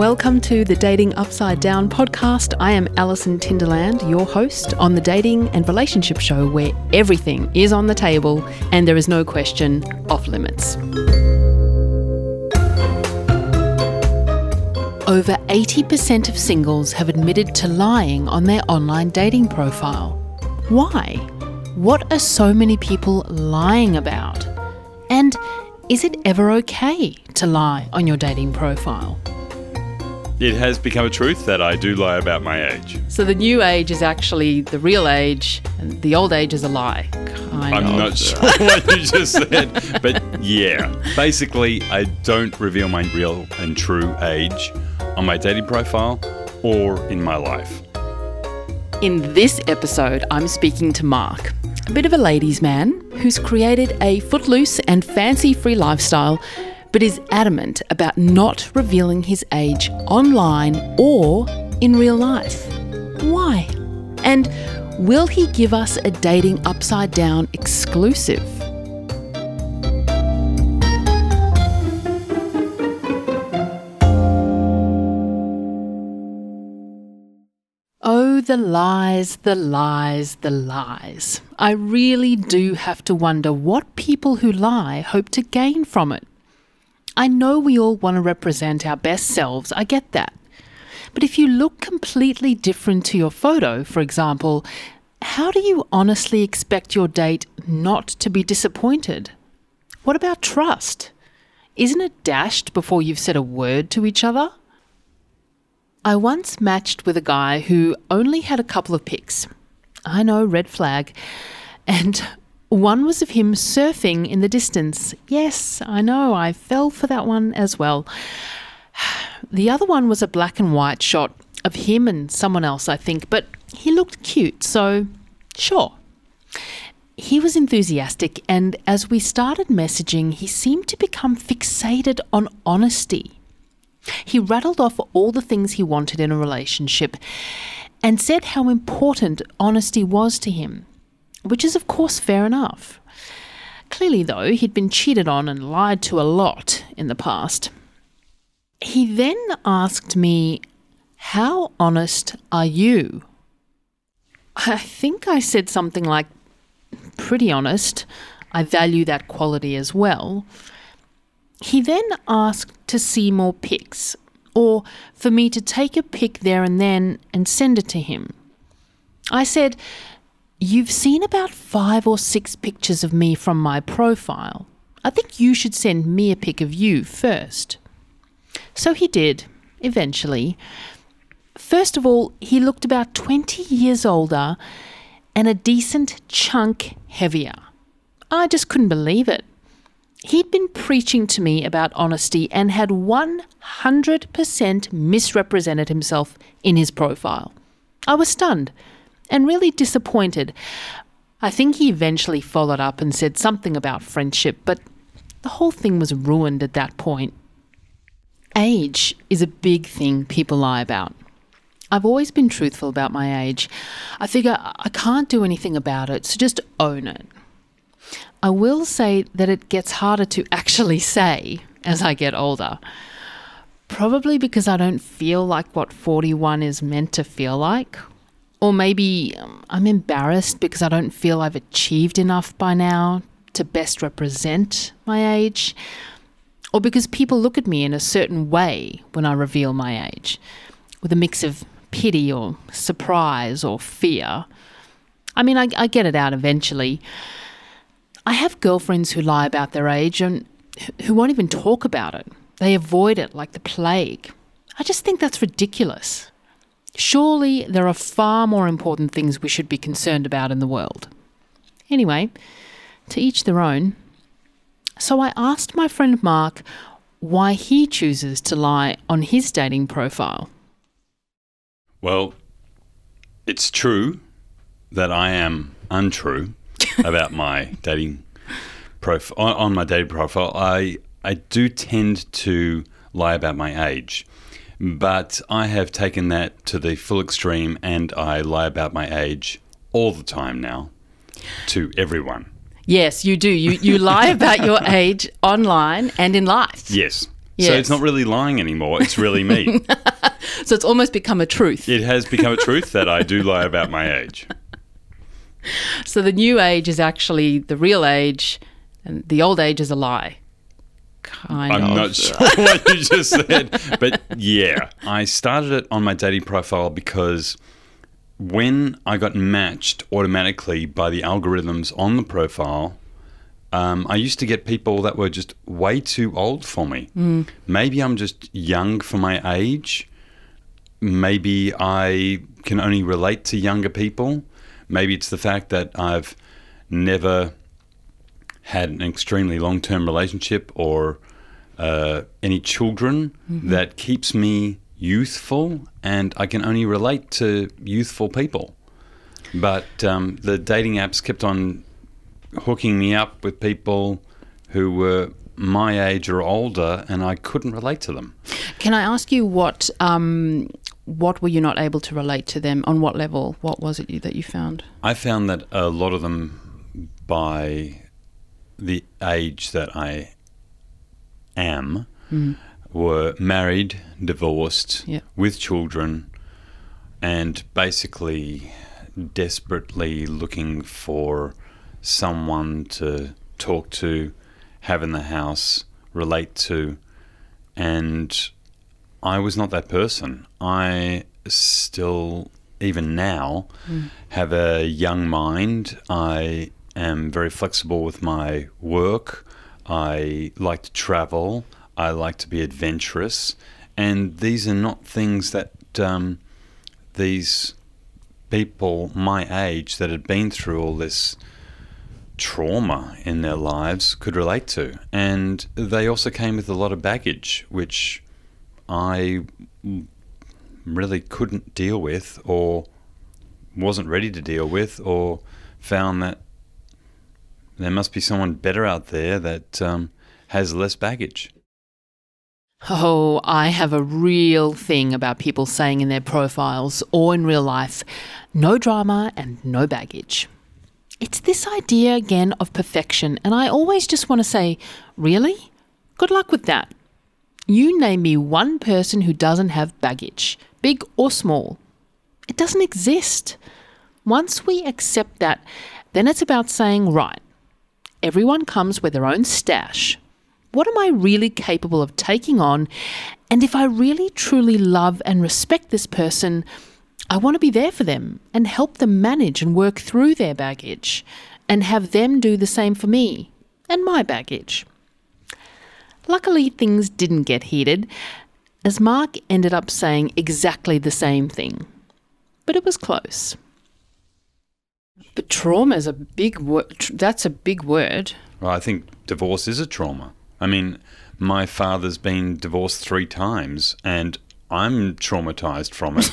Welcome to the Dating Upside Down podcast. I am Alison Tinderland, your host on the dating and relationship show where everything is on the table and there is no question off limits. Over 80% of singles have admitted to lying on their online dating profile. Why? What are so many people lying about? And is it ever okay to lie on your dating profile? It has become a truth that I do lie about my age. So the new age is actually the real age, and the old age is a lie. Kind I'm of. not sure what you just said, but yeah. Basically, I don't reveal my real and true age on my dating profile or in my life. In this episode, I'm speaking to Mark, a bit of a ladies' man who's created a footloose and fancy free lifestyle, but is adamant about not revealing his age online or in real life. Why? And will he give us a dating upside down exclusive? Oh, the lies, the lies, the lies. I really do have to wonder what people who lie hope to gain from it. I know we all want to represent our best selves, I get that. But if you look completely different to your photo, for example, how do you honestly expect your date not to be disappointed? What about trust? Isn't it dashed before you've said a word to each other? I once matched with a guy who only had a couple of pics. I know, red flag. And one was of him surfing in the distance. Yes, I know, I fell for that one as well. The other one was a black and white shot of him and someone else, I think, but he looked cute, so sure. He was enthusiastic, and as we started messaging, he seemed to become fixated on honesty. He rattled off all the things he wanted in a relationship and said how important honesty was to him, which is, of course, fair enough. Clearly, though, he'd been cheated on and lied to a lot in the past. He then asked me, How honest are you? I think I said something like, Pretty honest. I value that quality as well. He then asked to see more pics, or for me to take a pic there and then and send it to him. I said, You've seen about five or six pictures of me from my profile. I think you should send me a pic of you first. So he did, eventually. First of all, he looked about 20 years older and a decent chunk heavier. I just couldn't believe it. He'd been preaching to me about honesty and had 100% misrepresented himself in his profile. I was stunned and really disappointed. I think he eventually followed up and said something about friendship, but the whole thing was ruined at that point. Age is a big thing people lie about. I've always been truthful about my age. I figure I can't do anything about it, so just own it. I will say that it gets harder to actually say as I get older. Probably because I don't feel like what 41 is meant to feel like. Or maybe um, I'm embarrassed because I don't feel I've achieved enough by now to best represent my age. Or because people look at me in a certain way when I reveal my age, with a mix of pity or surprise or fear. I mean, I, I get it out eventually. I have girlfriends who lie about their age and who won't even talk about it. They avoid it like the plague. I just think that's ridiculous. Surely there are far more important things we should be concerned about in the world. Anyway, to each their own. So I asked my friend Mark why he chooses to lie on his dating profile. Well, it's true that I am untrue about my dating profile. On, my dating profile, I I do tend to lie about my age, but I have taken that to the full extreme, and I lie about my age all the time now to everyone. Yes, you do. You you lie about your age online and in life. Yes. So it's not really lying anymore. It's really me. So it's almost become a truth. it has become a truth that I do lie about my age. So the new age is actually the real age, and the old age is a lie. Kind I'm of. not sure what you just said, but yeah, I started it on my dating profile because when I got matched automatically by the algorithms on the profile, um, I used to get people that were just way too old for me. Maybe I'm just young for my age. Maybe I can only relate to younger people. Maybe it's the fact that I've never had an extremely long term relationship or uh, any children that keeps me youthful, and I can only relate to youthful people. But um, the dating apps kept on hooking me up with people who were my age or older, and I couldn't relate to them. Can I ask you what um, what were you not able to relate to them on what level? What was it you, that you found? I found that a lot of them, by the age that I am, mm. were married, divorced, Yeah. with children, and basically desperately looking for someone to talk to, have in the house, relate to. And I was not that person. I still, even now, mm. have a young mind. I am very flexible with my work. I like to travel. I like to be adventurous. And these are not things that um, these people my age that had been through all this trauma in their lives could relate to. And they also came with a lot of baggage, which I really couldn't deal with or wasn't ready to deal with or found that there must be someone better out there that um, has less baggage. Oh, I have a real thing about people saying in their profiles or in real life, no drama and no baggage. It's this idea again of perfection, and I always just want to say, really? Good luck with that. You name me one person who doesn't have baggage, big or small. It doesn't exist. Once we accept that, then it's about saying, right, everyone comes with their own stash. What am I really capable of taking on? And if I really truly love and respect this person, I want to be there for them and help them manage and work through their baggage and have them do the same for me and my baggage. Luckily, things didn't get heated, as Mark ended up saying exactly the same thing. But it was close. But trauma is a big word. That's a big word. Well, I think divorce is a trauma. I mean, my father's been divorced three times, and I'm traumatized from it.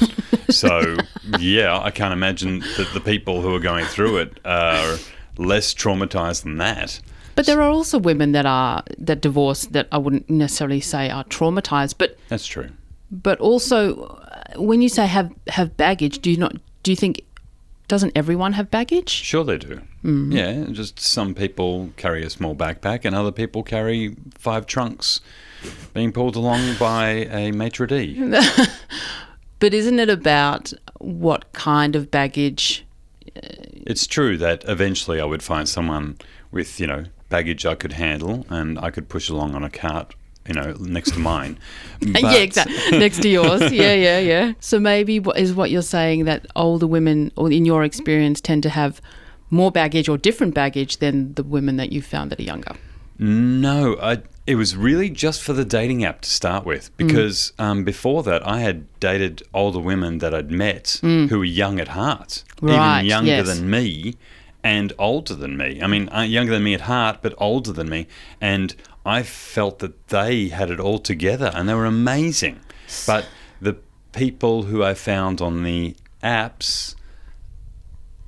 so, yeah, I can't imagine that the people who are going through it are less traumatized than that. But there are also women that are that divorce that I wouldn't necessarily say are traumatized, but That's true. but also uh, when you say have have baggage, do you not do you think doesn't everyone have baggage? Sure, they do. Mm. Yeah, just some people carry a small backpack, and other people carry five trunks being pulled along by a maitre d'. But isn't it about what kind of baggage? Uh, it's true that eventually I would find someone with, you know, baggage I could handle and I could push along on a cart, you know, next to mine. yeah, exactly. Next to yours. Yeah, yeah, yeah. So maybe what is what you're saying that older women, or in your experience, tend to have more baggage or different baggage than the women that you found that are younger. No, I, it was really just for the dating app to start with because um, before that I had dated older women that I'd met who were young at heart, Right, even younger yes. than me and older than me. I mean, uh, younger than me at heart, but older than me. And I felt that they had it all together and they were amazing. But the people who I found on the apps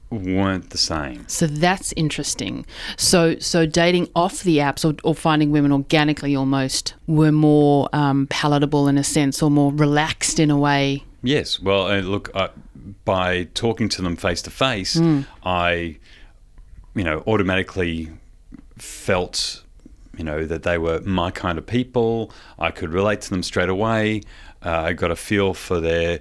weren't the same. So that's interesting. So so dating off the apps or, or finding women organically almost were more um, palatable in a sense or more relaxed in a way. Yes. Well, uh, look, uh, by talking to them face to face, Hmm. I, you know, automatically felt, you know, that they were my kind of people. I could relate to them straight away. Uh, I got a feel for their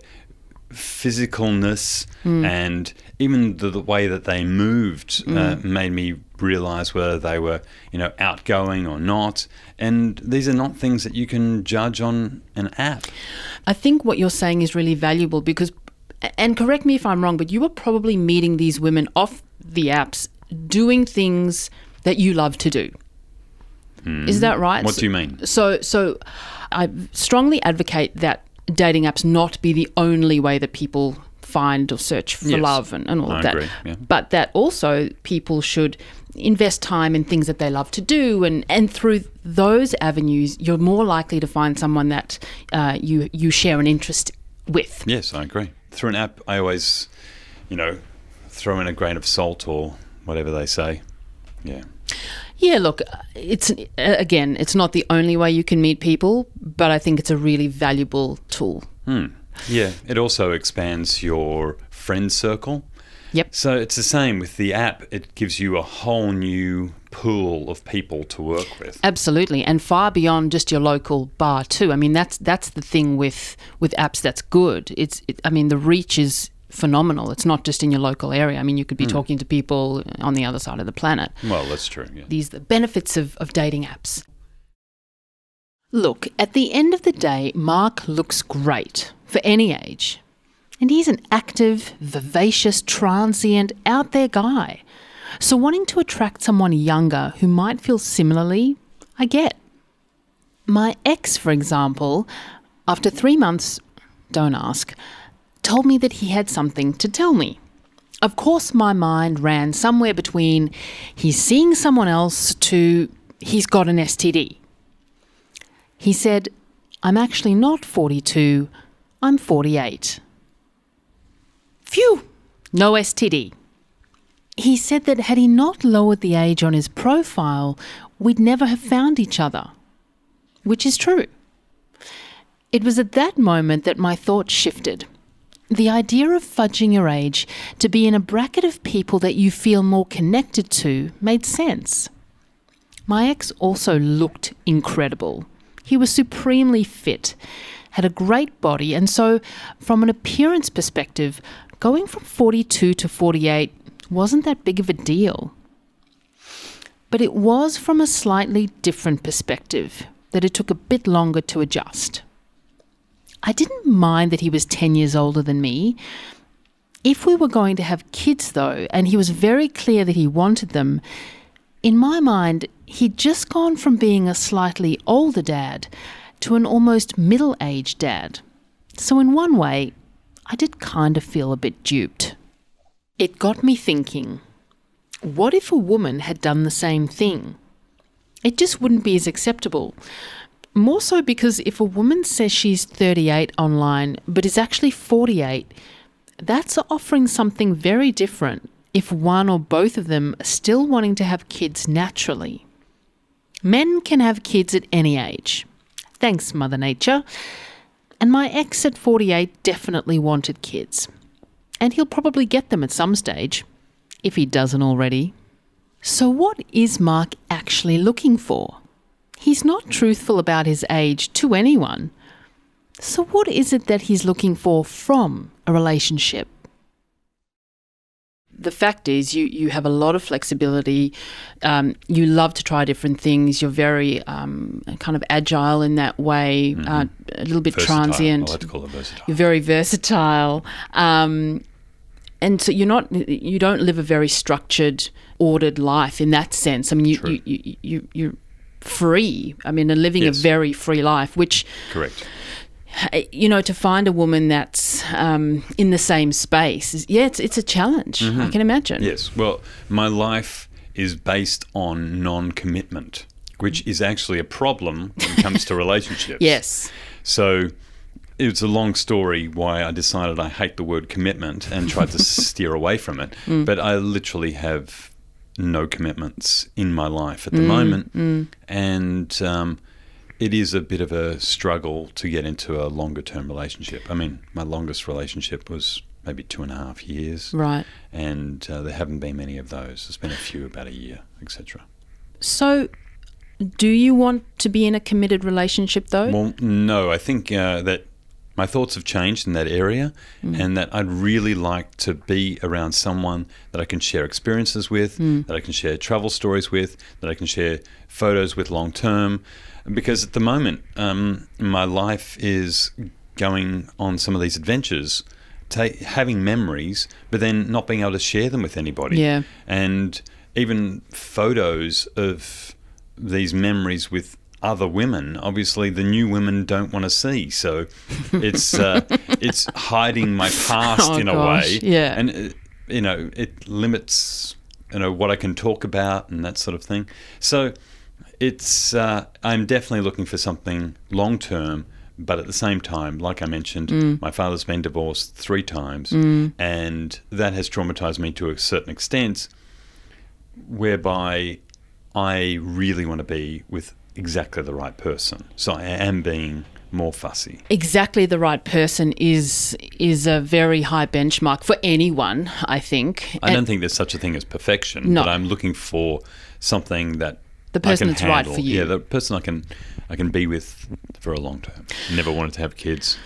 physicalness and even the, the way that they moved uh, made me realize whether they were, you know, outgoing or not. And these are not things that you can judge on an app. I think what you're saying is really valuable because, and correct me if I'm wrong, but you were probably meeting these women off the apps doing things that you love to do. Is that right? What do you mean? So, so I strongly advocate that dating apps not be the only way that people find or search for Yes. love and, and all I of that. agree, yeah. But that also people should invest time in things that they love to do, and, and through those avenues, you're more likely to find someone that uh, you you share an interest with. Yes, I agree. Through an app, I always, you know, throw in a grain of salt or whatever they say. Yeah. Yeah, look, it's uh, again, it's not the only way you can meet people, but I think it's a really valuable tool. Yeah. It also expands your friend circle. Yep. So it's the same with the app. It gives you a whole new pool of people to work with. Absolutely, and far beyond just your local bar too. I mean, that's that's the thing with with apps that's good. It's, it, I mean, the reach is phenomenal. It's not just in your local area. I mean, you could be hmm. talking to people on the other side of the planet. Well, that's true. Yeah. These are the benefits of, of dating apps. Look, at the end of the day, Mark looks great for any age. And he's an active, vivacious, transient, out there guy. So, wanting to attract someone younger who might feel similarly, I get. My ex, for example, after three months, don't ask, told me that he had something to tell me. Of course, my mind ran somewhere between he's seeing someone else to he's got an STD. He said, I'm actually not 42, I'm 48. Phew, no STD. He said that had he not lowered the age on his profile, we'd never have found each other. Which is true. It was at that moment that my thoughts shifted. The idea of fudging your age to be in a bracket of people that you feel more connected to made sense. My ex also looked incredible. He was supremely fit, had a great body, and so, from an appearance perspective, going from 42 to 48 wasn't that big of a deal. But it was from a slightly different perspective that it took a bit longer to adjust. I didn't mind that he was 10 years older than me. If we were going to have kids, though, and he was very clear that he wanted them, in my mind, he'd just gone from being a slightly older dad to an almost middle aged dad. So, in one way, I did kind of feel a bit duped. It got me thinking what if a woman had done the same thing? It just wouldn't be as acceptable. More so because if a woman says she's 38 online but is actually 48, that's offering something very different if one or both of them are still wanting to have kids naturally. Men can have kids at any age. Thanks, Mother Nature. And my ex at 48 definitely wanted kids. And he'll probably get them at some stage, if he doesn't already. So, what is Mark actually looking for? He's not truthful about his age to anyone. So, what is it that he's looking for from a relationship? The fact is, you, you have a lot of flexibility. Um, you love to try different things. You're very um, kind of agile in that way, uh, a little bit Versatile. transient. I like to call it versatile. You're very versatile. Um, and so you're not you don't live a very structured ordered life in that sense i mean you True. you, you, you you're free i mean and living Yes. a very free life which Correct. you know to find a woman that's um, in the same space is, yeah it's, it's a challenge Mm-hmm. i can imagine Yes. Well, my life is based on non commitment, which is actually a problem when it comes to relationships. yes So it's a long story why I decided I hate the word commitment and tried to steer away from it. But I literally have no commitments in my life at the moment. And um, it is a bit of a struggle to get into a longer term relationship. I mean, my longest relationship was maybe two and a half years. right And uh, there haven't been many of those. There's been a few about a year, etc. so Do you want to be in a committed relationship though? Well, no, I think uh, that my thoughts have changed in that area, and that I'd really like to be around someone that I can share experiences with, that I can share travel stories with, that I can share photos with long term. Because at the moment, um, my life is going on some of these adventures, ta- having memories, but then not being able to share them with anybody. Yeah. And even photos of these memories with other women, obviously the new women don't want to see. So it's uh, it's hiding my past Oh, in a gosh, way. yeah. And uh, you know, it limits you know what I can talk about and that sort of thing. So it's uh, I'm definitely looking for something long term. But at the same time, like I mentioned, Mm. my father's been divorced three times, and that has traumatized me to a certain extent whereby I really want to be with exactly the right person. So I am being more fussy. exactly the right person is is a very high benchmark for anyone, I think. I don't think there's such a thing as perfection, No. but I'm looking for something that The person I can that's right for you. Yeah, the person I can I can be with for a long term. Never wanted to have kids.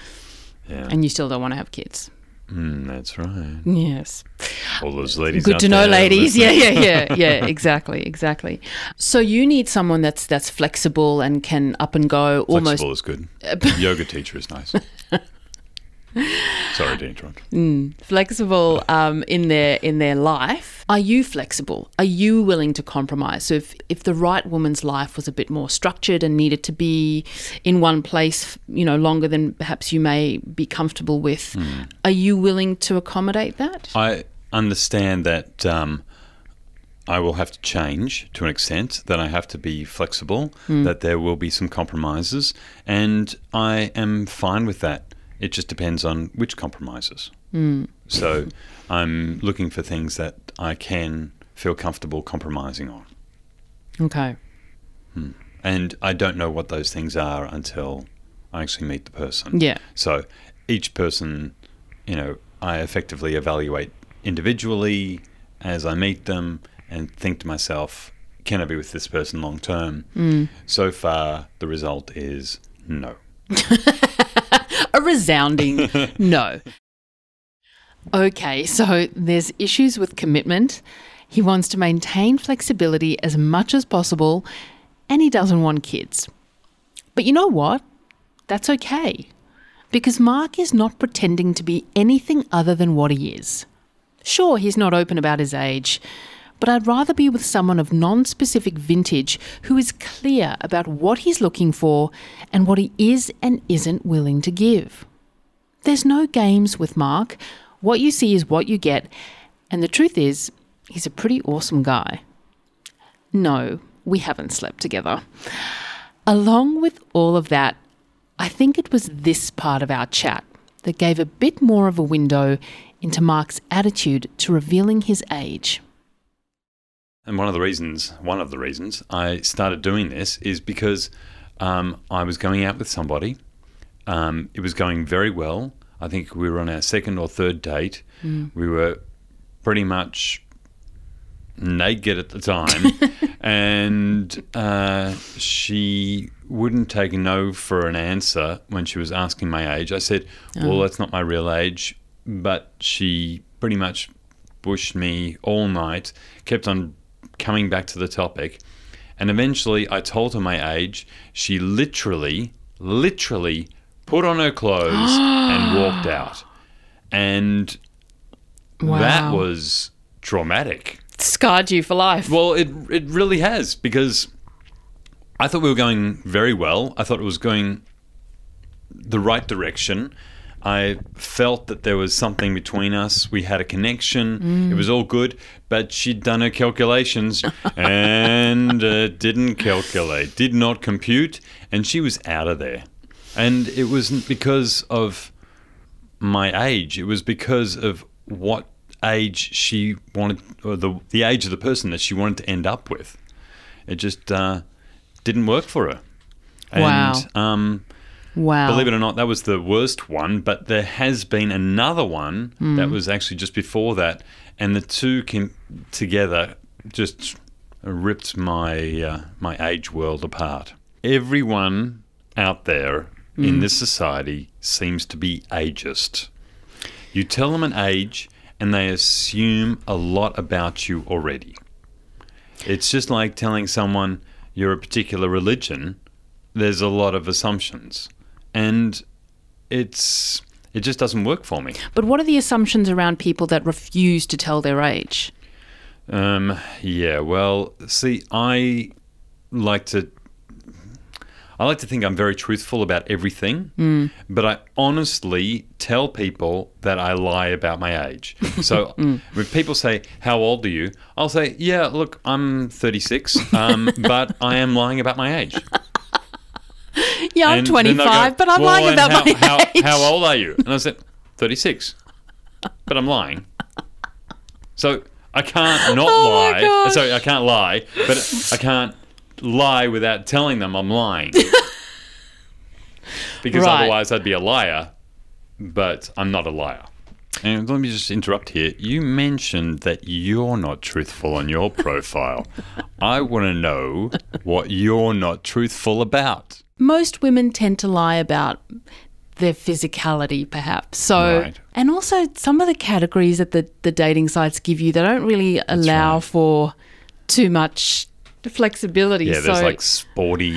Yeah, and you still don't want to have kids. Mm, that's right. Yes. All those ladies. Good to know, ladies. Yeah, yeah, yeah, yeah. Exactly, exactly. So you need someone that's that's flexible and can up and go almost. Flexible is good. Yoga teacher is nice. Sorry to interrupt. flexible um, in their in their life. Are you flexible? Are you willing to compromise? So if if the right woman's life was a bit more structured and needed to be in one place, you know, longer than perhaps you may be comfortable with, are you willing to accommodate that? I understand that um, I will have to change to an extent, that I have to be flexible, that there will be some compromises, and I am fine with that. It just depends on which compromises. Hmm. So I'm looking for things that I can feel comfortable compromising on. Okay. Hmm. And I don't know what those things are until I actually meet the person. Yeah. So each person, you know, I effectively evaluate individually as I meet them and think to myself, can I be with this person long term? Hmm. So far, the result is no. A resounding no. Okay, so there's issues with commitment. He wants to maintain flexibility as much as possible, and he doesn't want kids. But you know what? That's okay. Because Mark is not pretending to be anything other than what he is. Sure, he's not open about his age, but I'd rather be with someone of non specific vintage who is clear about what he's looking for and what he is and isn't willing to give. There's no games with Mark. What you see is what you get, and the truth is, he's a pretty awesome guy. No, we haven't slept together. Along with all of that, I think it was this part of our chat that gave a bit more of a window into Mark's attitude to revealing his age. And one of the reasons, one of the reasons I started doing this is because um, I was going out with somebody. Um, it was going very well. I think we were on our second or third date. We were pretty much naked at the time, and uh, she wouldn't take no for an answer when she was asking my age. I said, "Well, that's not my real age," but she pretty much pushed me all night, kept on coming back to the topic, and eventually I told her my age. She literally, literally put on her clothes and walked out, and that was traumatic. Scarred you for life. Well, it it really has because I thought we were going very well. I thought it was going the right direction. I felt that there was something between us. We had a connection. It was all good, but she'd done her calculations and uh, didn't calculate, did not compute, and she was out of there. And it wasn't because of my age. It was because of what age she wanted, or the the age of the person that she wanted to end up with. It just uh, didn't work for her. And, Wow. Um, wow. believe it or not, that was the worst one. But there has been another one that was actually just before that, and the two came together just ripped my uh, my age world apart. Everyone out there in this society seems to be ageist. You tell them an age, and they assume a lot about you already. It's just like telling someone you're a particular religion. There's a lot of assumptions, and it's it just doesn't work for me. But what are the assumptions around people that refuse to tell their age? Um, yeah, well, see, I like to. I like to think I'm very truthful about everything, but I honestly tell people that I lie about my age. So when people say, How old are you? I'll say, Yeah, look, I'm 36, um, but I am lying about my age. Yeah, I'm And 25, go, but I'm "Well, lying about how, my age. How old are you? And I said, 36, but I'm lying. So I can't not Oh lie. Sorry, I can't lie, but I can't lie without telling them I'm lying. because Right. otherwise I'd be a liar, but I'm not a liar. And let me just interrupt here. You mentioned that you're not truthful on your profile. I want to know what you're not truthful about. Most women tend to lie about their physicality, perhaps. So, Right. and also some of the categories that the, the dating sites give you, they don't really allow right. for too much flexibility. Yeah, there's like sporty,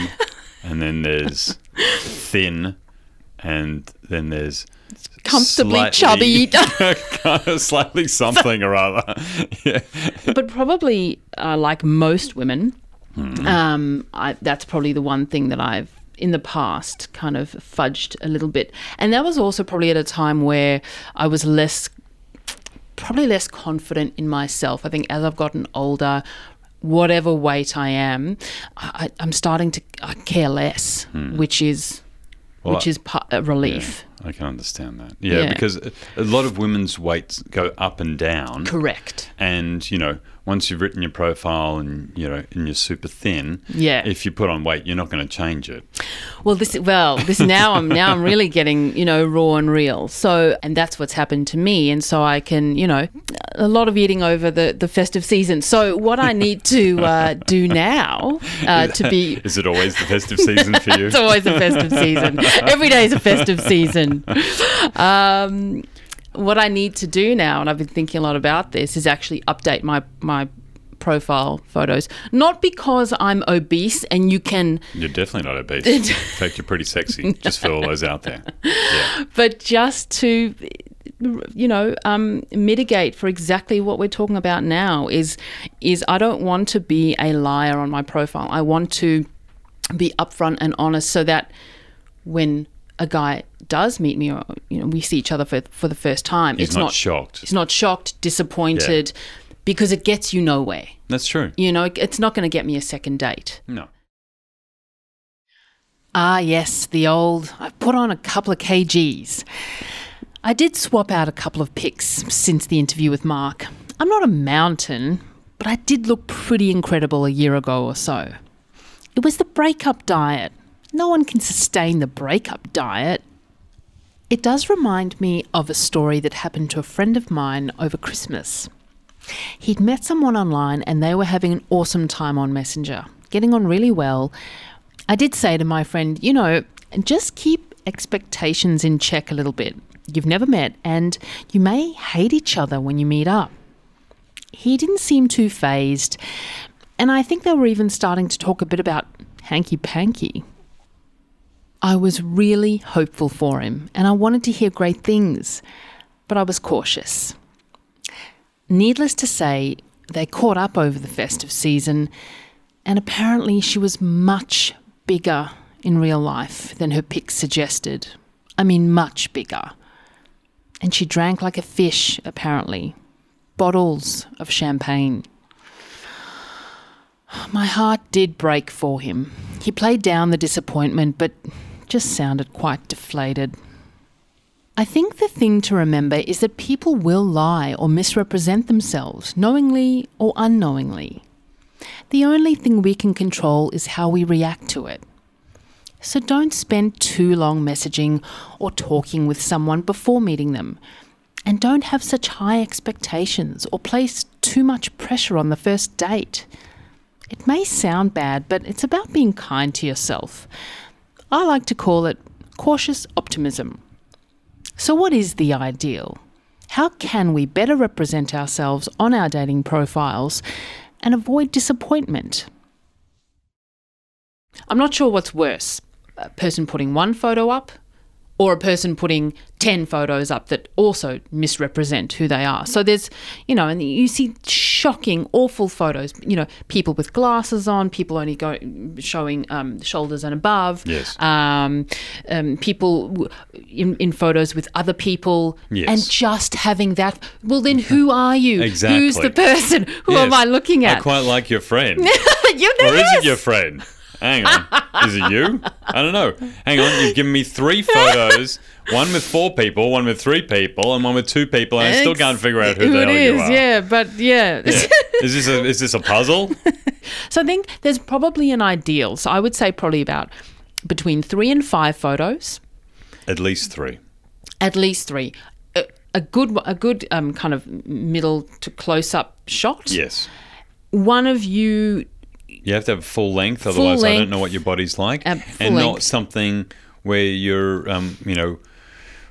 and then there's thin, and then there's Comfortably slightly- chubby. kind of slightly something or other. Yeah. but probably uh, like most women, Hmm. um, I, that's probably the one thing that I've in the past kind of fudged a little bit, and that was also probably at a time where I was less, probably less confident in myself. I think as I've gotten older. Whatever weight I am, I, I'm starting to I care less, which is Hmm. Well, which is a relief. I can understand that. Yeah, Yeah. because a lot of women's weights go up and down. Correct. And, you know, once you've written your profile and, you know, and you're super thin, Yeah. if you put on weight, you're not going to change it. Well, this well, this now I'm now I'm really getting you know raw and real. So, and that's what's happened to me, and so I can you know a lot of eating over the the festive season. So, what I need to uh, do now uh, to be Is it always the festive season for you? it's always a festive season. Every day is a festive season. Um, what I need to do now, and I've been thinking a lot about this, is actually update my my profile photos. Not because I'm obese and you can You're definitely not obese. In fact, you're pretty sexy. Just for all those out there. Yeah. but just to you know um, mitigate for exactly what we're talking about now is is I don't want to be a liar on my profile. I want to be upfront and honest so that when a guy does meet me or you know we see each other for for the first time, He's it's not, not shocked. He's not shocked, disappointed, because it gets you nowhere. That's true. You know, it's not going to get me a second date. No. Ah, yes, the old. I've put on a couple of kgs. I did swap out a couple of pics since the interview with Mark. I'm not a mountain, but I did look pretty incredible a year ago or so. It was the breakup diet. No one can sustain the breakup diet. It does remind me of a story that happened to a friend of mine over Christmas. He'd met someone online and they were having an awesome time on Messenger, getting on really well. I did say to my friend, you know, just keep expectations in check a little bit. You've never met and you may hate each other when you meet up. He didn't seem too phased, and I think they were even starting to talk a bit about hanky panky. I was really hopeful for him and I wanted to hear great things, but I was cautious. Needless to say, they caught up over the festive season, and apparently she was much bigger in real life than her pics suggested. I mean, much bigger. And she drank like a fish, apparently. Bottles of champagne. My heart did break for him. He played down the disappointment, but just sounded quite deflated. I think the thing to remember is that people will lie or misrepresent themselves, knowingly or unknowingly. The only thing we can control is how we react to it. So don't spend too long messaging or talking with someone before meeting them. And don't have such high expectations or place too much pressure on the first date. It may sound bad, but it's about being kind to yourself. I like to call it cautious optimism. So, what is the ideal? How can we better represent ourselves on our dating profiles and avoid disappointment? I'm not sure what's worse a person putting one photo up or a person putting 10 photos up that also misrepresent who they are. So there's, you know, and you see shocking, awful photos, you know, people with glasses on, people only go, showing um, shoulders and above. Yes. Um, um, people w- in, in photos with other people. Yes. And just having that, well, then who are you? Exactly. Who's the person? Who Yes. am I looking at? I quite like your friend. you or is it your friend? Hang on. Is it you? I don't know. Hang on. You've given me three photos one with four people, one with three people, and one with two people, and I still can't figure out who, who the hell is. you are. Yeah, but yeah. Yeah. Is this a is this a puzzle? So I think there's probably an ideal. So I would say probably about between three and five photos, At least three. at least three. A, a good, a good um, kind of middle to close up shot. Yes. One of you, You have to have full length, otherwise I don't know what your body's like, Uh, and not length. something where you're, um, you know,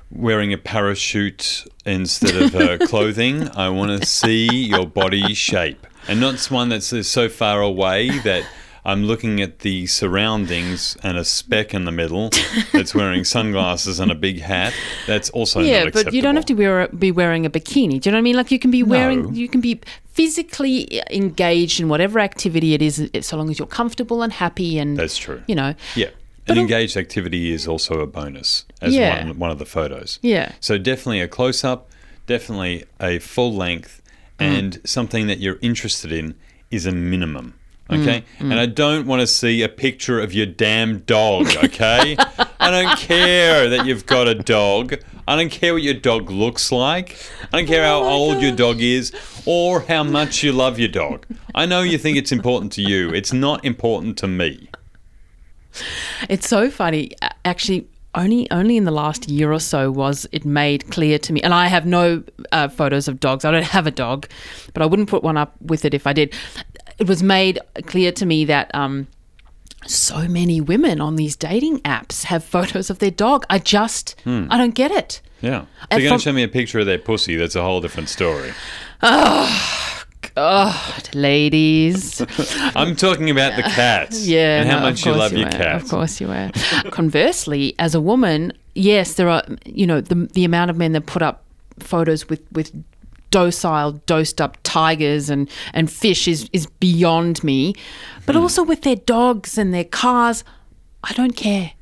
wearing a parachute instead of uh, clothing. I want to see your body shape, and not one that's uh, so far away that. I'm looking at the surroundings and a speck in the middle that's wearing sunglasses and a big hat. That's also yeah, but you don't have to wear, be wearing a bikini. Do you know what I mean? Like you can be wearing, No. you can be physically engaged in whatever activity it is, so long as you're comfortable and happy and That's true. you know. Yeah. But An engaged activity is also a bonus as Yeah. one, one of the photos. Yeah. So definitely a close up, definitely a full length, Mm. and something that you're interested in is a minimum. Mm, Okay. And I don't want to see a picture of your damn dog. Okay. I don't care that you've got a dog. I don't care what your dog looks like. I don't care how Oh my old your dog is or how much you love your dog. I know you think it's important to you. It's not important to me. It's so funny. Actually, only only in the last year or so was it made clear to me. And I have no uh, photos of dogs. I don't have a dog, but I wouldn't put one up with it if I did. It was made clear to me that um, so many women on these dating apps have photos of their dog. I just I don't get it. Yeah. If you're going to show me a picture of their pussy, that's a whole different story. Oh, God, ladies. I'm talking about the cats. Yeah, And how no, much you love your were. cats. Of course you were. Conversely, as a woman, yes, there are you know the the amount of men that put up photos with with docile, dosed up tigers and and fish is is beyond me. But hmm. also with their dogs and their cars, I don't care.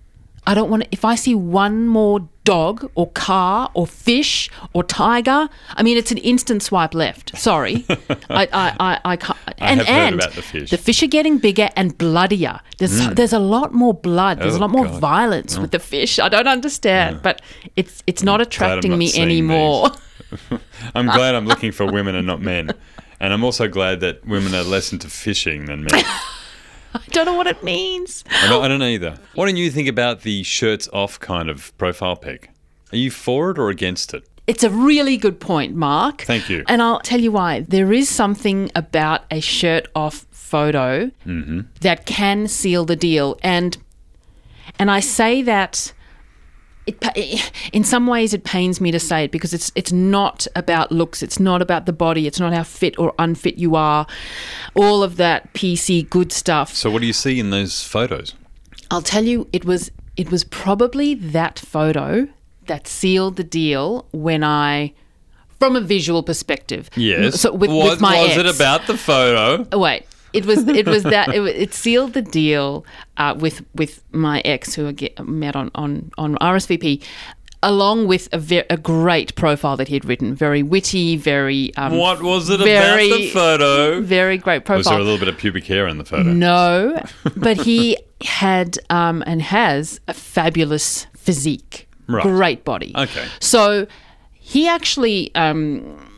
I don't want to, if I see one more dog or car or fish or tiger, I mean, it's an instant swipe left. Sorry. I, I, I, I can't. and, and about the fish. The fish are getting bigger and bloodier. There's, hmm. there's a lot more blood. There's Oh, a lot more God. violence with oh. the fish. I don't understand, but it's it's not attracting not me anymore. I'm glad I'm looking for women and not men. And I'm also glad that women are less into fishing than men. I don't know what it means. I don't, I don't either. What do you think about the shirts off kind of profile pic? Are you for it or against it? It's a really good point, Mark. Thank you. And I'll tell you why. There is something about a shirt off photo Mm-hmm. that can seal the deal. And and I say that it, in some ways it pains me to say it because it's it's not about looks, it's not about the body, it's not how fit or unfit you are, all of that PC good stuff. So what do you see in those photos? I'll tell you, it was it was probably that photo that sealed the deal when I, from a visual perspective. Yes. So with, what with my was it about the photo? Wait. It was it was that it, it sealed the deal uh, with with my ex who I get, met on on on RSVP, along with a ve- a great profile that he had written, very witty, very um, What was it very, about the photo? very great profile. Was there a little bit of pubic hair in the photo? No, but he had um, and has a fabulous physique, Right. great body. Okay. So he actually um,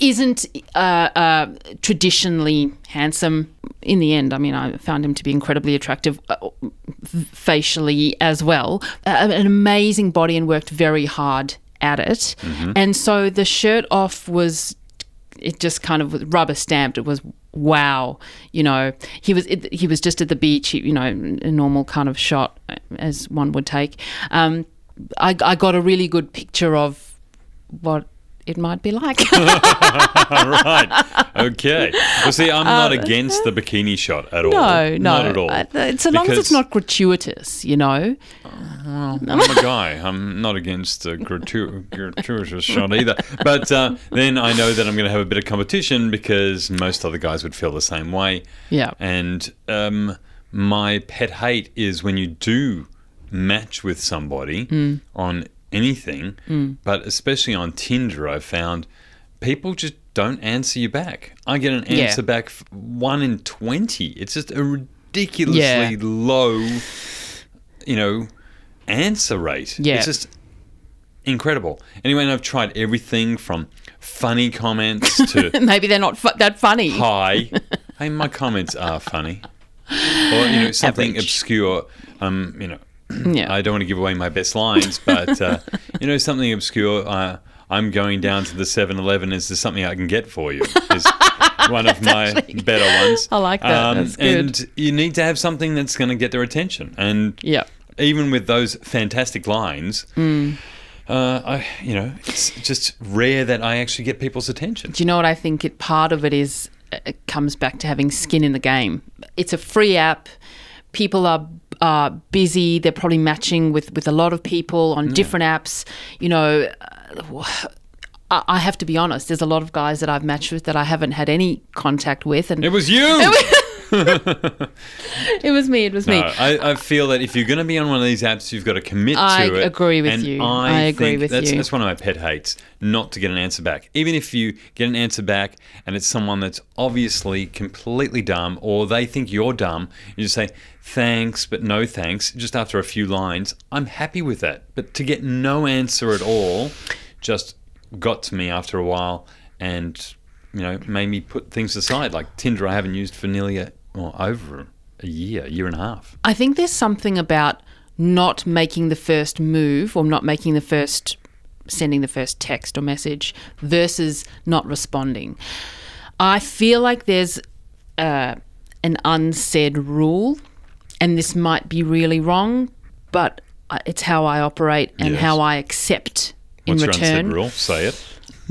isn't uh, uh, traditionally handsome. In the end, I mean, I found him to be incredibly attractive uh, facially as well. Uh, an amazing body and worked very hard at it. And so the shirt off was it just kind of was rubber stamped. It was wow, you know, he was it, he was just at the beach, you know, a normal kind of shot as one would take. Um, I, I got a really good picture of what it might be like. right. Okay. Well, see, I'm not against the bikini shot at all. No, no, Not at all. Uh, so long as it's not gratuitous, you know. I'm a guy. I'm not against a gratu- gratuitous shot either. But uh, then I know that I'm going to have a bit of competition because most other guys would feel the same way. Yeah. And um, my pet hate is when you do match with somebody Mm. on anything, but especially on Tinder, I've found people just don't answer you back. I get an Yeah. answer back one in 20. It's just a ridiculously Yeah. low, you know, answer rate. Yeah. It's just incredible. Anyway, and I've tried everything from funny comments to Maybe they're not fu- that funny. hi. hey, my comments are funny. Or, you know, something Average. obscure. Um, you know, Yeah. I don't want to give away my best lines, but, uh, you know, something obscure. Uh, I'm going down to the 7 Eleven. Is there something I can get for you? Is one of my better ones. Um, I like that. Good. And you need to have something that's going to get their attention. And Yeah. even with those fantastic lines, Mm. uh, I, you know, it's just rare that I actually get people's attention. Do you know what I think? It part of it is it comes back to having skin in the game. It's a free app. People are busy. They're probably matching with with a lot of people on different apps. You know. uh, I I have to be honest. There's a lot of guys that I've matched with that I haven't had any contact with, and It was you. it was me. It was me. I, I feel that if you're going to be on one of these apps, you've got to commit I to it. agree with you. I, I agree with that's, you. That's one of my pet hates, not to get an answer back. Even if you get an answer back and it's someone that's obviously completely dumb or they think you're dumb, you just say, thanks, but no thanks, just after a few lines. I'm happy with that. But to get no answer at all just got to me after a while and, you know, made me put things aside. Like Tinder, I haven't used for nearly a, or over a year, year and a half. I think there's something about not making the first move or not making the first sending the first text or message versus not responding. I feel like there's uh, an unsaid rule, and this might be really wrong, but it's how I operate and Yes. how I accept in What's your return unsaid rule? Say it.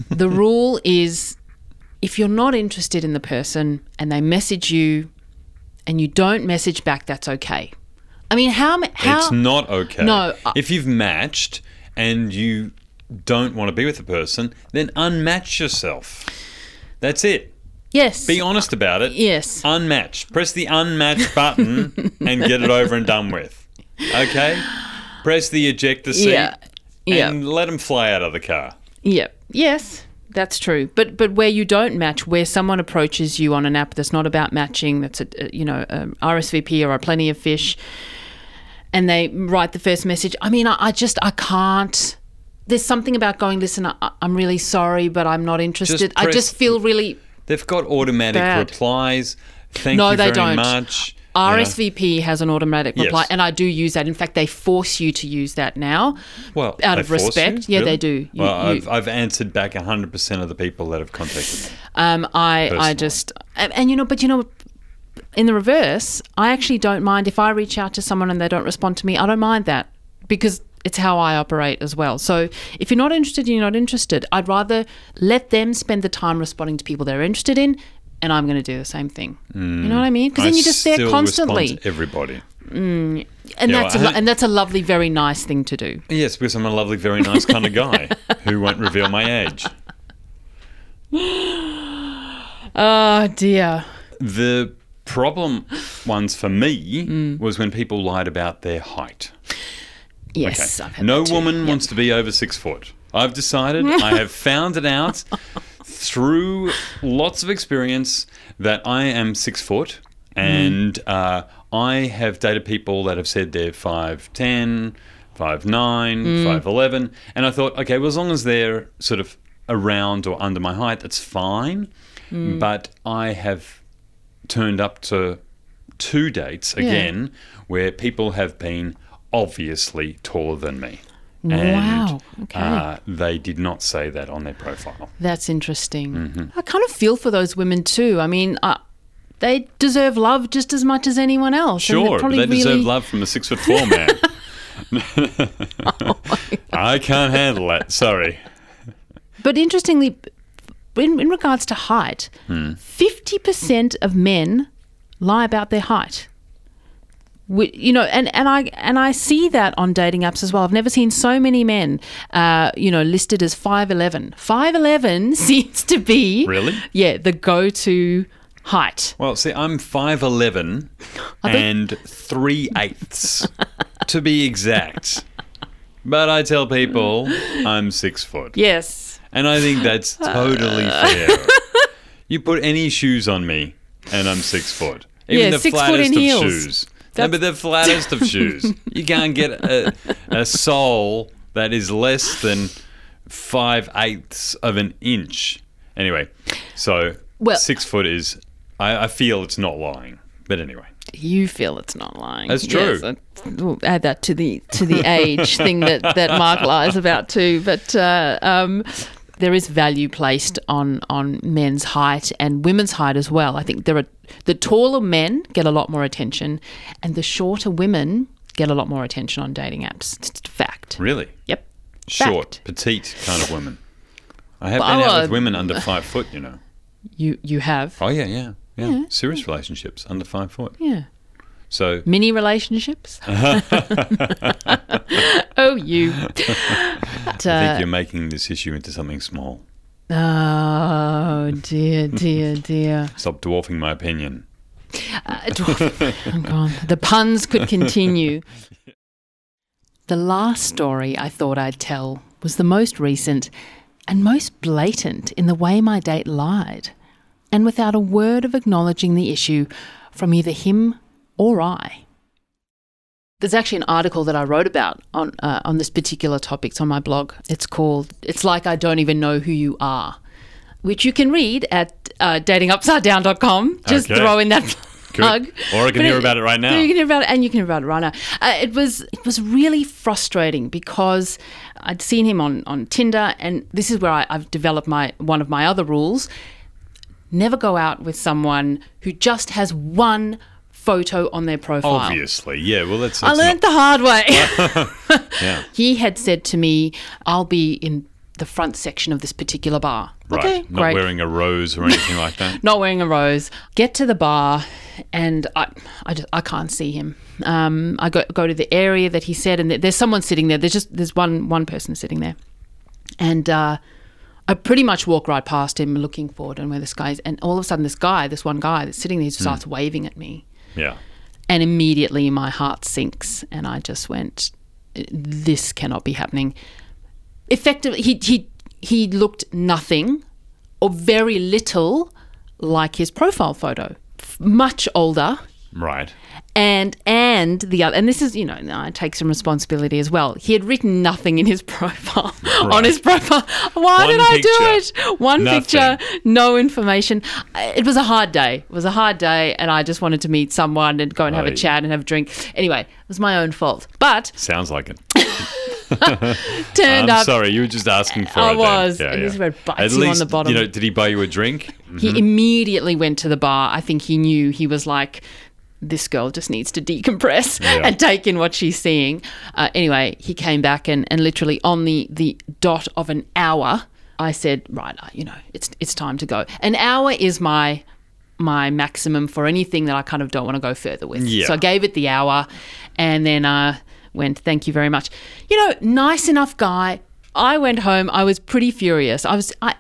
the rule is if you're not interested in the person and they message you and you don't message back, that's okay. I mean, how how it's not okay. No, I- if you've matched and you don't want to be with the person, then unmatch yourself. That's it. yes, Be honest about it. yes, Unmatch. Press the unmatch button and get it over and done with. Okay? Press the ejector seat Yeah. Yeah. and let them fly out of the car. Yep. yes. That's true, but but where you don't match, where someone approaches you on an app that's not about matching, that's a, a you know um, RSVP or a Plenty of Fish, and they write the first message. I mean, I, I just I can't. There's something about going. Listen, I, I'm really sorry, but I'm not interested. I press- just feel really They've got automatic Bad. replies. Thank No, you they very don't. much. RSVP has an automatic Yes. reply, and I do use that. In fact, they force you to use that now. Well, out of respect. you? Yeah, Really? they do. You- well, I've, I've answered back 100% of the people that have contacted me. Um, I, I just, and, and you know, but you know, in the reverse, I actually don't mind if I reach out to someone and they don't respond to me. I don't mind that because it's how I operate as well. So if you're not interested, you're not interested. I'd rather let them spend the time responding to people they're interested in, and I'm going to do the same thing. You know what I mean? Because then you're just there constantly, everybody. and Yeah, that's a well, lo- and that's a lovely, very nice thing to do. Yes, because I'm a lovely, very nice kind of guy who won't reveal my age. Oh dear. The problem ones for me Mm. was when people lied about their height. Yes, I've had No woman Yep. wants to be over six foot. I've decided, I have found it out through lots of experience that I am six foot, and mm. uh, I have dated people that have said they're 5'10, 5'9, 5'11, and I thought, okay, well, as long as they're sort of around or under my height, that's fine. Mm. But I have turned up to two dates again where people have been obviously taller than me. And Wow, okay. uh, they did not say that on their profile. That's interesting. Mm-hmm. I kind of feel for those women too. I mean, I, they deserve love just as much as anyone else. Sure, but they deserve really- love from a six foot four man. I can't handle that. Sorry. But interestingly, in, in regards to height, Hmm. 50% of men lie about their height. We, you know, and, and I and I see that on dating apps as well. I've never seen so many men, uh, you know, listed as five eleven. Five eleven seems to be Really? yeah, the go-to height. Well, see, I'm five eleven and three eighths, to be exact. But I tell people I'm six foot, Yes, and I think that's totally fair. You put any shoes on me, and I'm six foot. Even Yeah, the six foot flattest in of heels. shoes. No, but the flattest of shoes. You can't get a, a sole that is less than five eighths of an inch. Anyway, so Well- six foot is. I, I feel it's not lying. But anyway, you feel it's not lying. That's true. Yes, I- we'll add that to the to the age thing that that Mark lies about too. But uh, um, there is value placed on on men's height and women's height as well. I think there are the taller men get a lot more attention, and the shorter women get a lot more attention on dating apps. It's fact. really, Yep. short, Fact. petite kind of women. I have Well, been out uh, with women under five foot. You know. You you have. Oh yeah, yeah, yeah. Serious relationships under five foot. Yeah. So Mini relationships. oh, you. But, I uh, think you're making this issue into something small. Oh dear, dear, dear. Stop dwarfing my opinion. Uh, dwarf- oh God. The puns could continue. The last story I thought I'd tell was the most recent and most blatant in the way my date lied, and without a word of acknowledging the issue from either him or I. There's actually an article that I wrote about on uh, on this particular topic. It's on my blog. It's called "It's Like I Don't Even Know Who You Are," which you can read at uh, datingupsidedown.com. Just Okay. throw in that plug. Or I can But hear about it right now. You can hear about it, and you can hear about it right now. Uh, it was it was really frustrating because I'd seen him on on Tinder, and this is where I, I've developed my one of my other rules: never go out with someone who just has one photo on their profile. Obviously, yeah. Well, that's. I that's learned the hard way. yeah. he had said to me, "I'll be in the front section of this particular bar." Right. Okay, not great. wearing a rose or anything like that. not wearing a rose. Get to the bar, and I, I, just, I can't see him. Um, I go go to the area that he said, and there's someone sitting there. There's just there's one one person sitting there, and uh, I pretty much walk right past him, looking forward and where this guy is, and all of a sudden this guy, this one guy that's sitting there, he starts waving at me, Yeah. and immediately my heart sinks, and I just went, "This cannot be happening." Effectively, he he he looked nothing or very little like his profile photo. F- Much older, Right. And and the other, and this is you know I take some responsibility as well. He had written nothing in his profile on his profile. Why One did I do it? One Nothing. picture, no information. It was a hard day. It was a hard day, and I just wanted to meet someone and go and have a chat and have a drink. Anyway, it was my own fault, but Sounds like it. turned I'm up. sorry, you were just asking for I it. then. was, Yeah, and yeah. this is bites At you on the bottom. You know, did he buy you a drink? He mm-hmm. immediately went to the bar. I think he knew he was like, this girl just needs to decompress Yeah. and take in what she's seeing. Uh, anyway, he came back and, and literally on the, the dot of an hour, I said, right, uh, you know, it's it's time to go. An hour is my my maximum for anything that I kind of don't want to go further with. Yeah. So I gave it the hour and then uh, went, thank you very much. You know, nice enough guy. I went home. I was pretty furious. I was, I,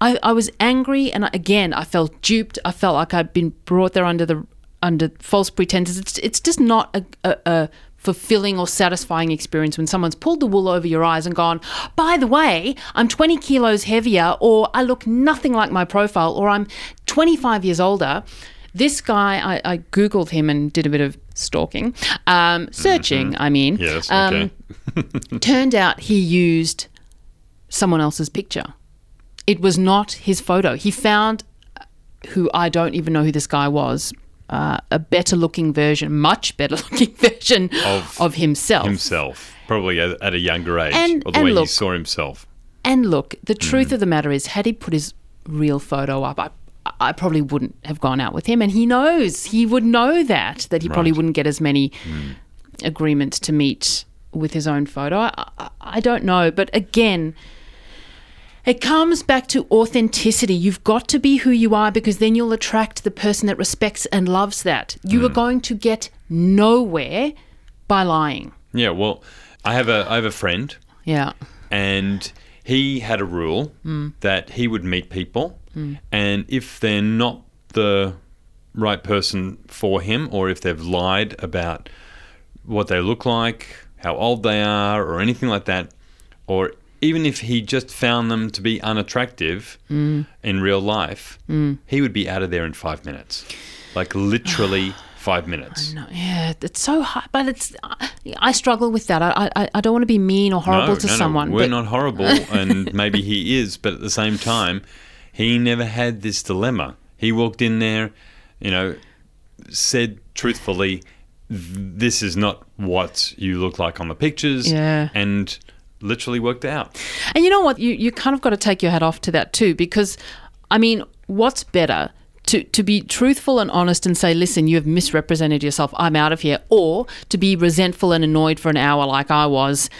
I, I was angry, and I- again, I felt duped. I felt like I'd been brought there under the under false pretenses. It's it's just not a, a, a fulfilling or satisfying experience when someone's pulled the wool over your eyes and gone, by the way, I'm 20 kilos heavier, or I look nothing like my profile, or I'm 25 years older. This guy, I, I googled him and did a bit of stalking, um, searching. I mean, Yes, um, okay. turned out he used someone else's picture. It was not his photo. He found who I don't even know who this guy was. Uh, a better looking version, much better looking version Of of, himself. Himself, probably at, at a younger age, And- or the way he saw himself. And look, the Mm. truth of the matter is, had he put his real photo up, I, I probably wouldn't have gone out with him. And he knows, he would know that, that he probably wouldn't get as many agreements to meet with his own photo. I, I, I don't know. But again, it comes back to authenticity. You've got to be who you are because then you'll attract the person that respects and loves that. You are mm. going to get nowhere by lying. Yeah, well, I have a I have a friend Yeah. and he had a rule mm. that he would meet people mm. and if they're not the right person for him or if they've lied about what they look like, how old they are or anything like that or even if he just found them to be unattractive mm. in real life, mm. he would be out of there in 5 minutes. Like literally 5 minutes. No, yeah, it's so hard, but it's. I struggle with that. I, I, I don't want to be mean or horrible to someone. we're but not horrible, and maybe he is, but at the same time, he never had this dilemma. He walked in there, you know, said truthfully, "This is not what you look like on the pictures," Yeah. and literally worked out. And you know what? You you kind of got to take your hat off to that too, because, I mean, what's better? To, to be truthful and honest and say, listen, you have misrepresented yourself. I'm out of here. Or to be resentful and annoyed for an hour like I was,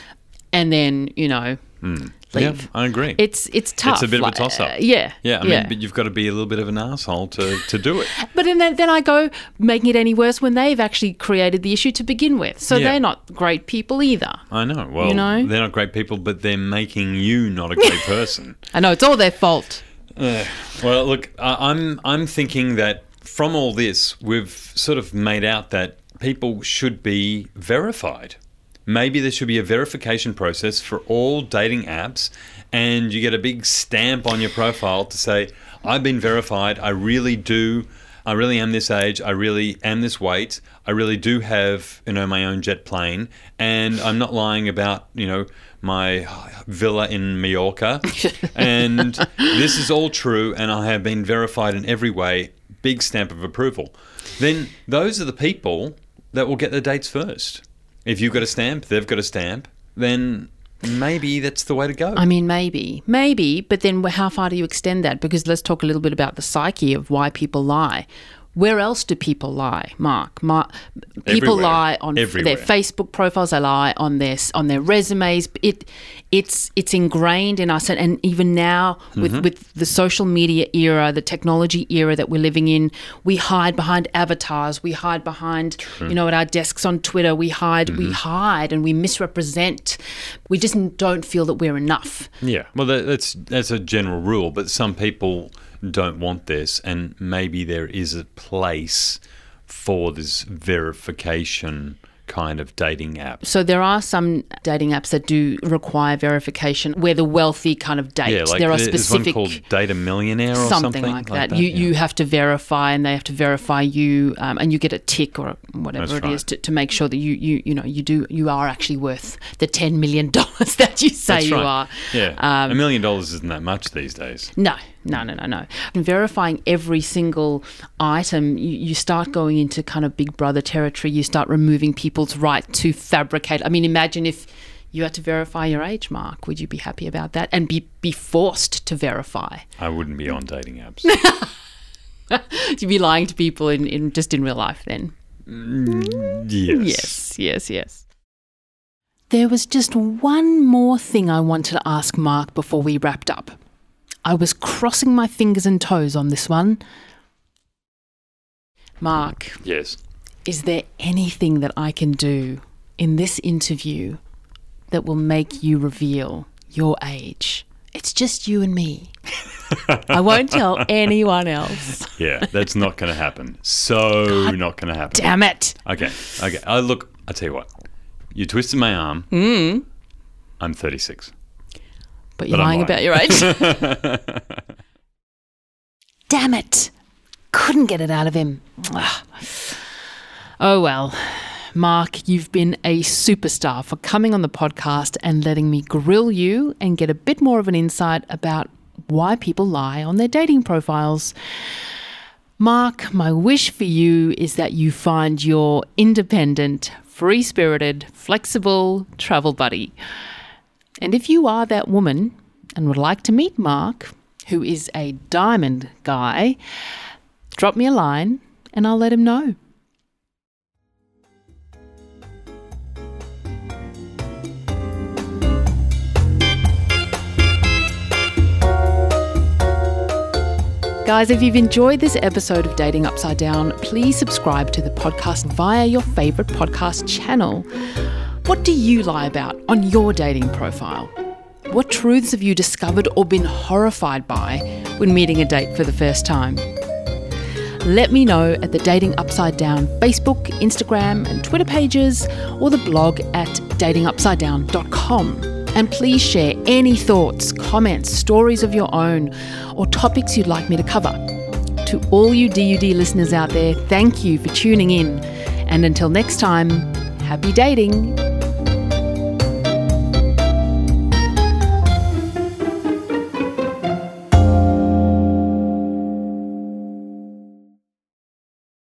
and then you know hmm. Leave. Yeah, I agree. It's it's tough. It's a bit of a toss-up. uh, yeah. yeah, I mean, but you've got to be a little bit of an asshole to, to do it. But then, then I go making it any worse when they've actually created the issue to begin with. So Yeah. they're not great people either. I know. Well, You know? they're not great people, but they're making you not a great person. I know it's all their fault. Uh, well, look, I- I'm I'm thinking that from all this, we've sort of made out that people should be verified. Maybe there should be a verification process for all dating apps, and you get a big stamp on your profile to say, "I've been verified. I really do. I really am this age. I really am this weight. I really do have, you know, my own jet plane, and I'm not lying about, you know." My villa in Mallorca, and this is all true, and I have been verified in every way. Big stamp of approval. Then those are the people that will get the dates first. If you've got a stamp, they've got a stamp, then maybe that's the way to go. I mean, maybe, maybe, but then how far do you extend that? Because let's talk a little bit about the psyche of why people lie. Where else do people lie, Mark? Mark people Everywhere. lie on Everywhere. their Facebook profiles. They lie on their on their resumes. It it's it's ingrained in us, and, and even now with Mm-hmm. with the social media era, the technology era that we're living in, we hide behind avatars. We hide behind you know at our desks on Twitter. We hide we Mm-hmm. hide and we misrepresent. We just don't feel that we're enough. yeah, well, that, that's that's a general rule, but some people don't want this, and maybe there is a place for this verification kind of dating app. So there are some dating apps that do require verification where the wealthy kind of date. Yeah, like there are there's specific one called Data Millionaire or something, something, like, that. that. You yeah. you have to verify, and they have to verify you, um, and you get a tick or whatever That's it is right. to, to make sure that you you you know you do you are actually worth the ten million dollars that you say you are. Yeah, Um, a million dollars isn't that much these days. No, no, no, no, no. And verifying every single item, you, you start going into kind of big brother territory. You start removing people's right to fabricate. I mean, imagine if you had to verify your age, Mark. Would you be happy about that? And be, be forced to verify? I wouldn't be on dating apps. You'd be lying to people in, in just in real life then. Mm, mm, yes. Yes, yes, yes. There was just one more thing I wanted to ask Mark before we wrapped up. I was crossing my fingers and toes on this one. Mark, Yes. is there anything that I can do in this interview that will make you reveal your age? It's just you and me. I won't tell anyone else. Yeah, that's not going to happen. So not going to happen. Damn it. Okay. Okay. I look. I tell you what. You twisted my arm. Hmm. I'm 36. But you're But lying lying. about your age. Damn it. Couldn't get it out of him. Ah. Oh well. Mark, you've been a superstar for coming on the podcast and letting me grill you and get a bit more of an insight about why people lie on their dating profiles. Mark, my wish for you is that you find your independent, free spirited, flexible travel buddy. And if you are that woman and would like to meet Mark, who is a diamond guy, drop me a line and I'll let him know. Guys, if you've enjoyed this episode of Dating Upside Down, please subscribe to the podcast via your favourite podcast channel. What do you lie about on your dating profile? What truths have you discovered or been horrified by when meeting a date for the first time? Let me know at the Dating Upside Down Facebook, Instagram, and Twitter pages, or the blog at datingupsidedown.com. And please share any thoughts, comments, stories of your own, or topics you'd like me to cover. To all you DUD listeners out there, thank you for tuning in. And until next time, happy dating